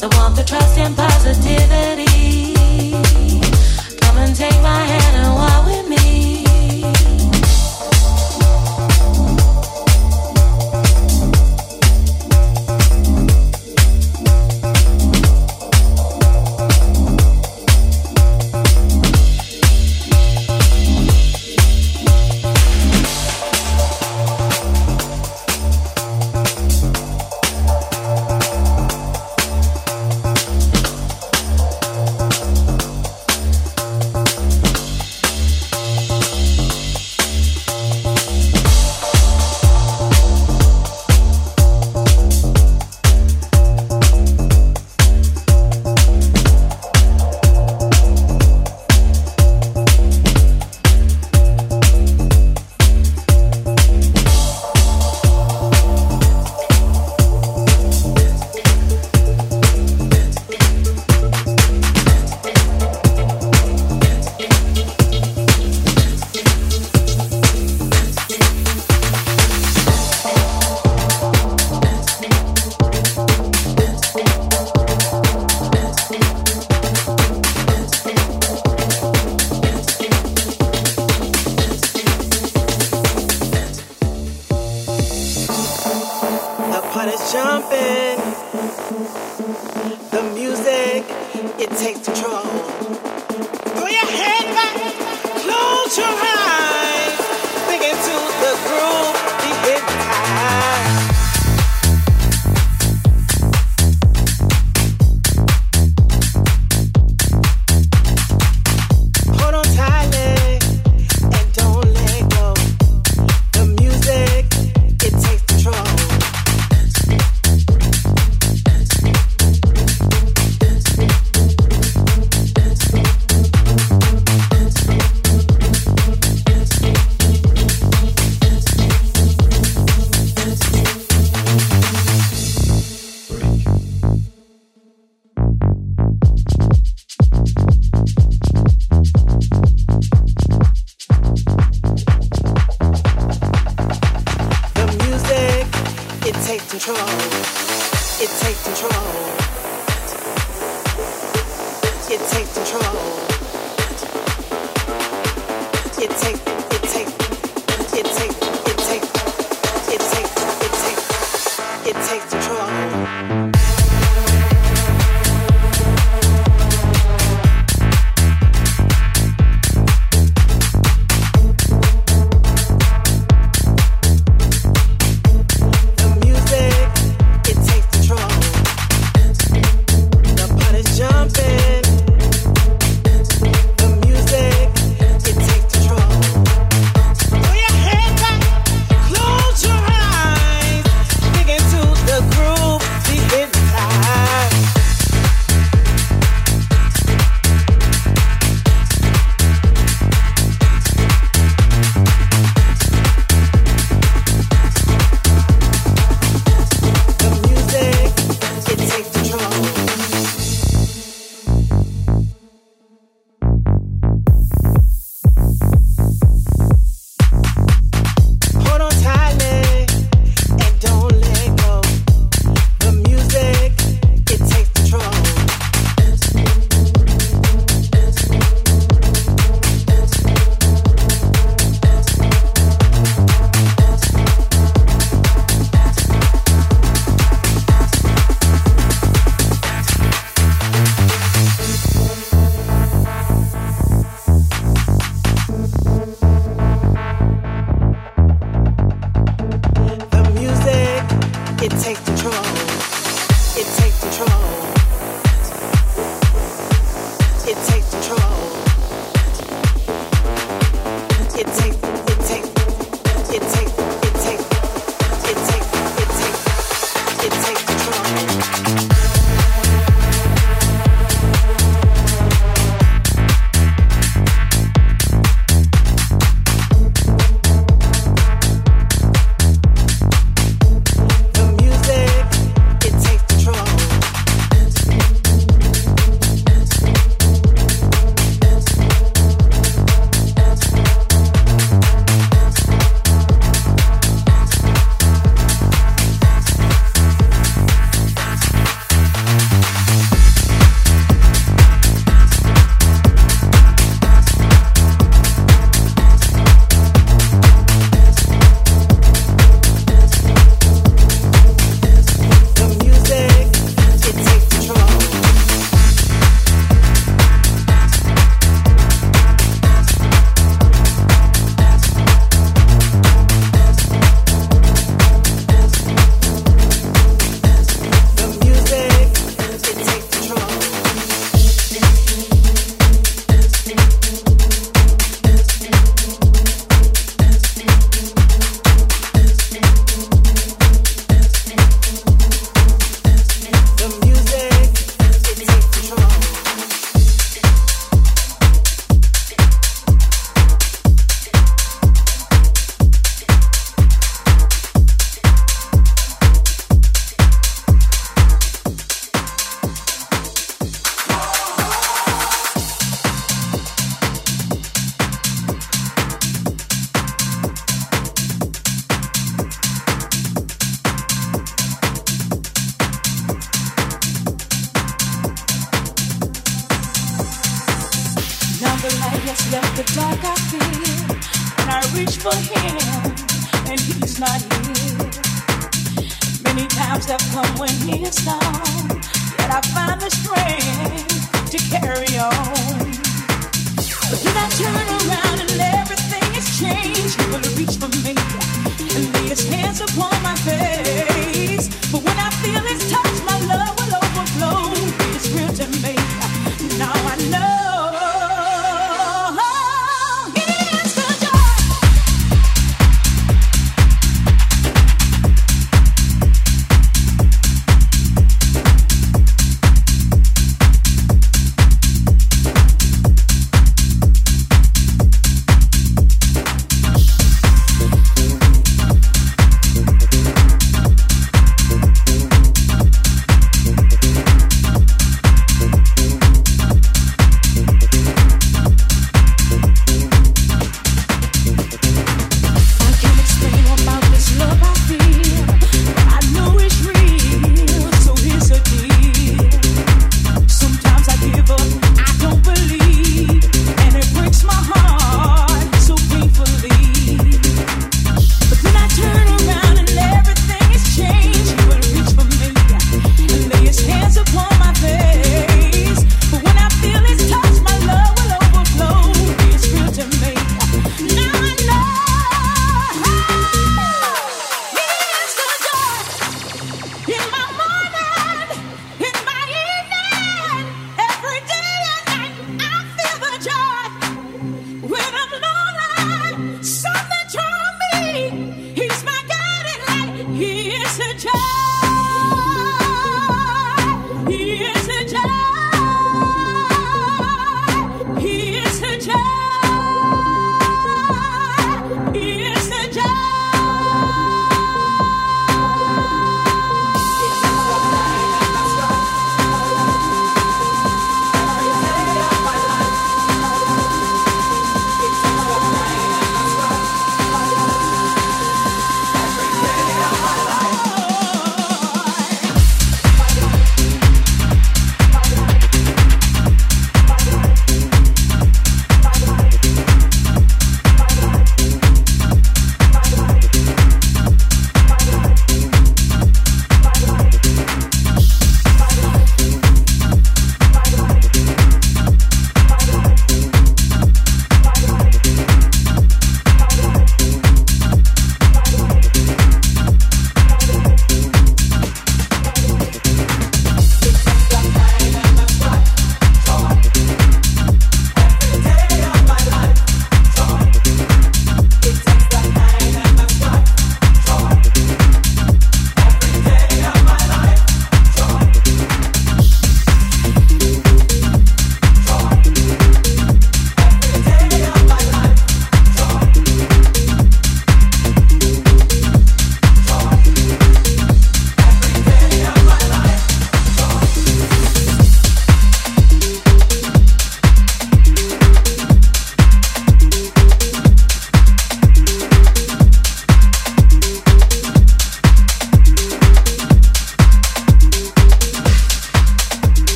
Throw your head trust, close your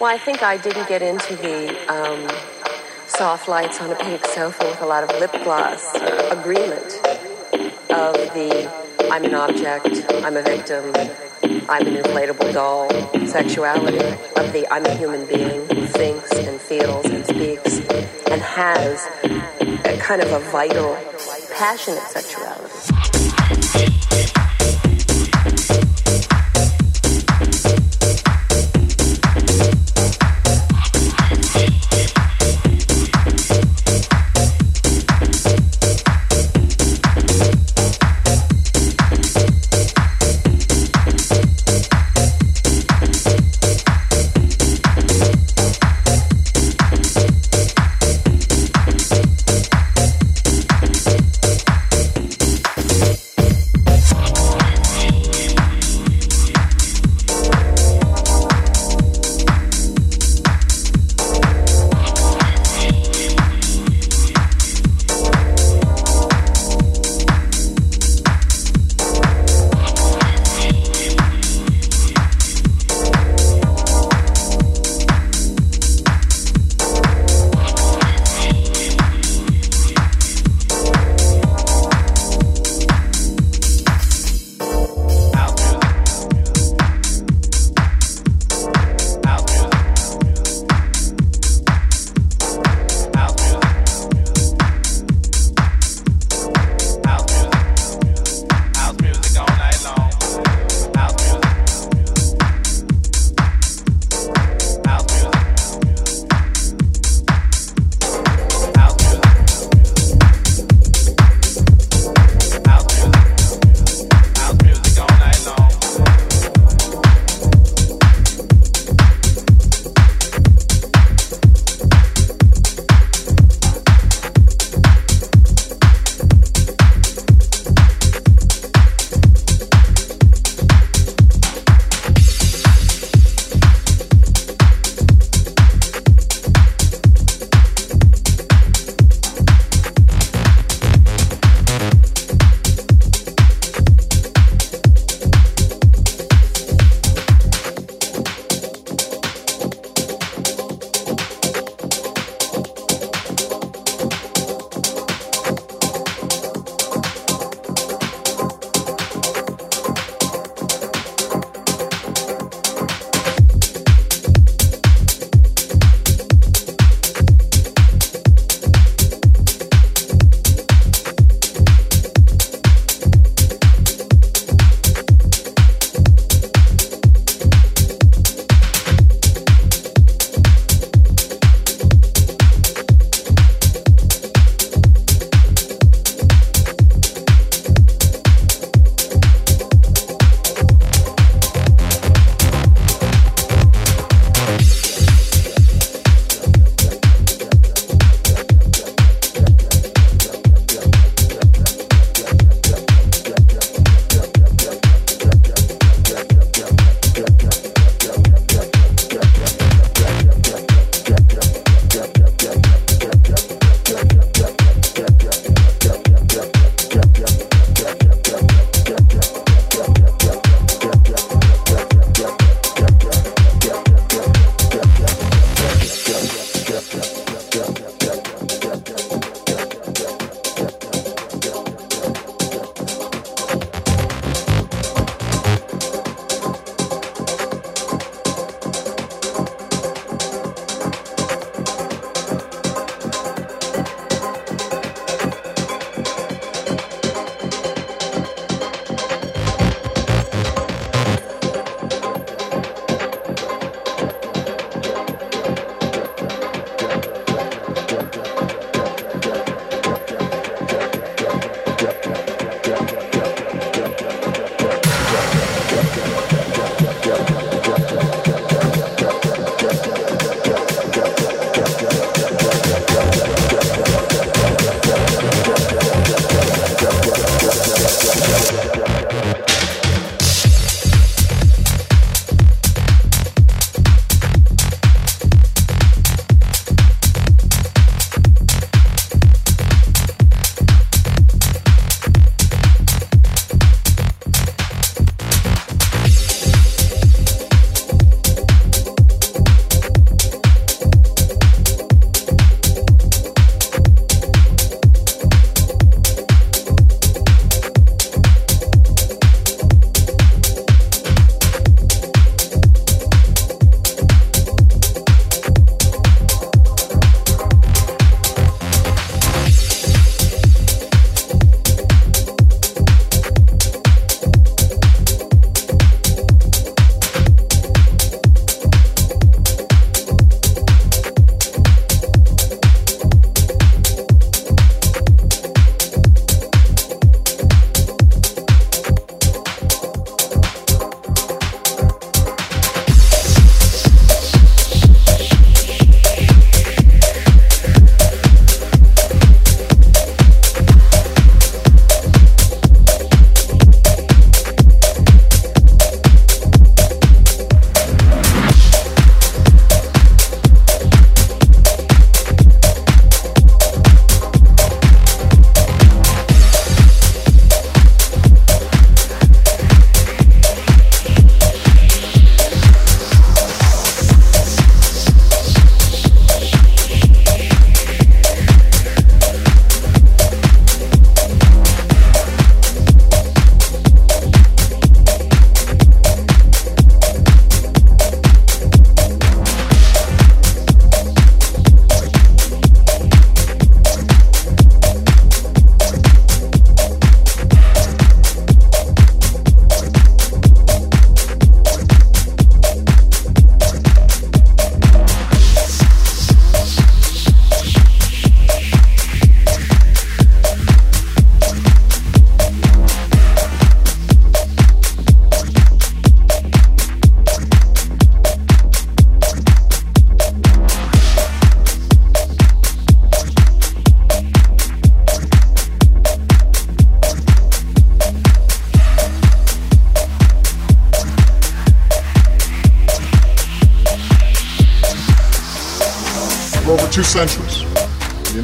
Well, I think I didn't get into the um, soft lights on a pink sofa with a lot of lip gloss agreement of the I'm an object, I'm a victim, I'm an inflatable doll sexuality, of the I'm a human being who thinks and feels and speaks and has a kind of a vital, passionate sexuality.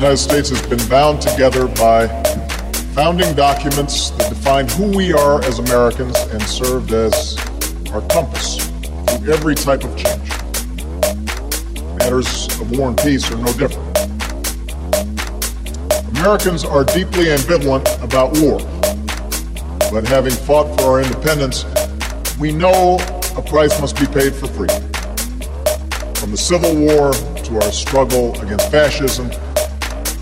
United States has been bound together by founding documents that define who we are as Americans and served as our compass through every type of change. Matters of war and peace are no different. Americans are deeply ambivalent about war, but having fought for our independence, we know a price must be paid for freedom. From the Civil War to our struggle against fascism,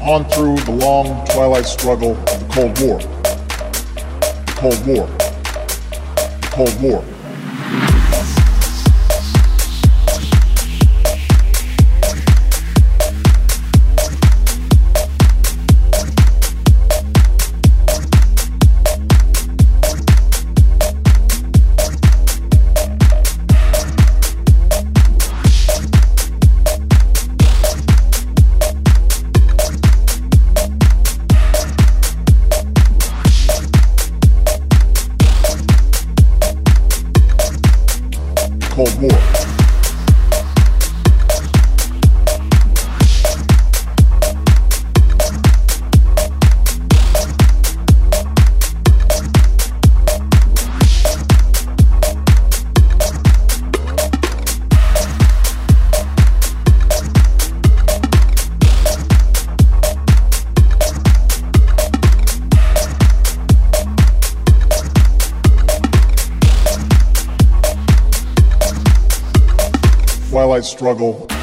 on through the long twilight struggle of the Cold War. The Cold War. The Cold War. Twilight Struggle.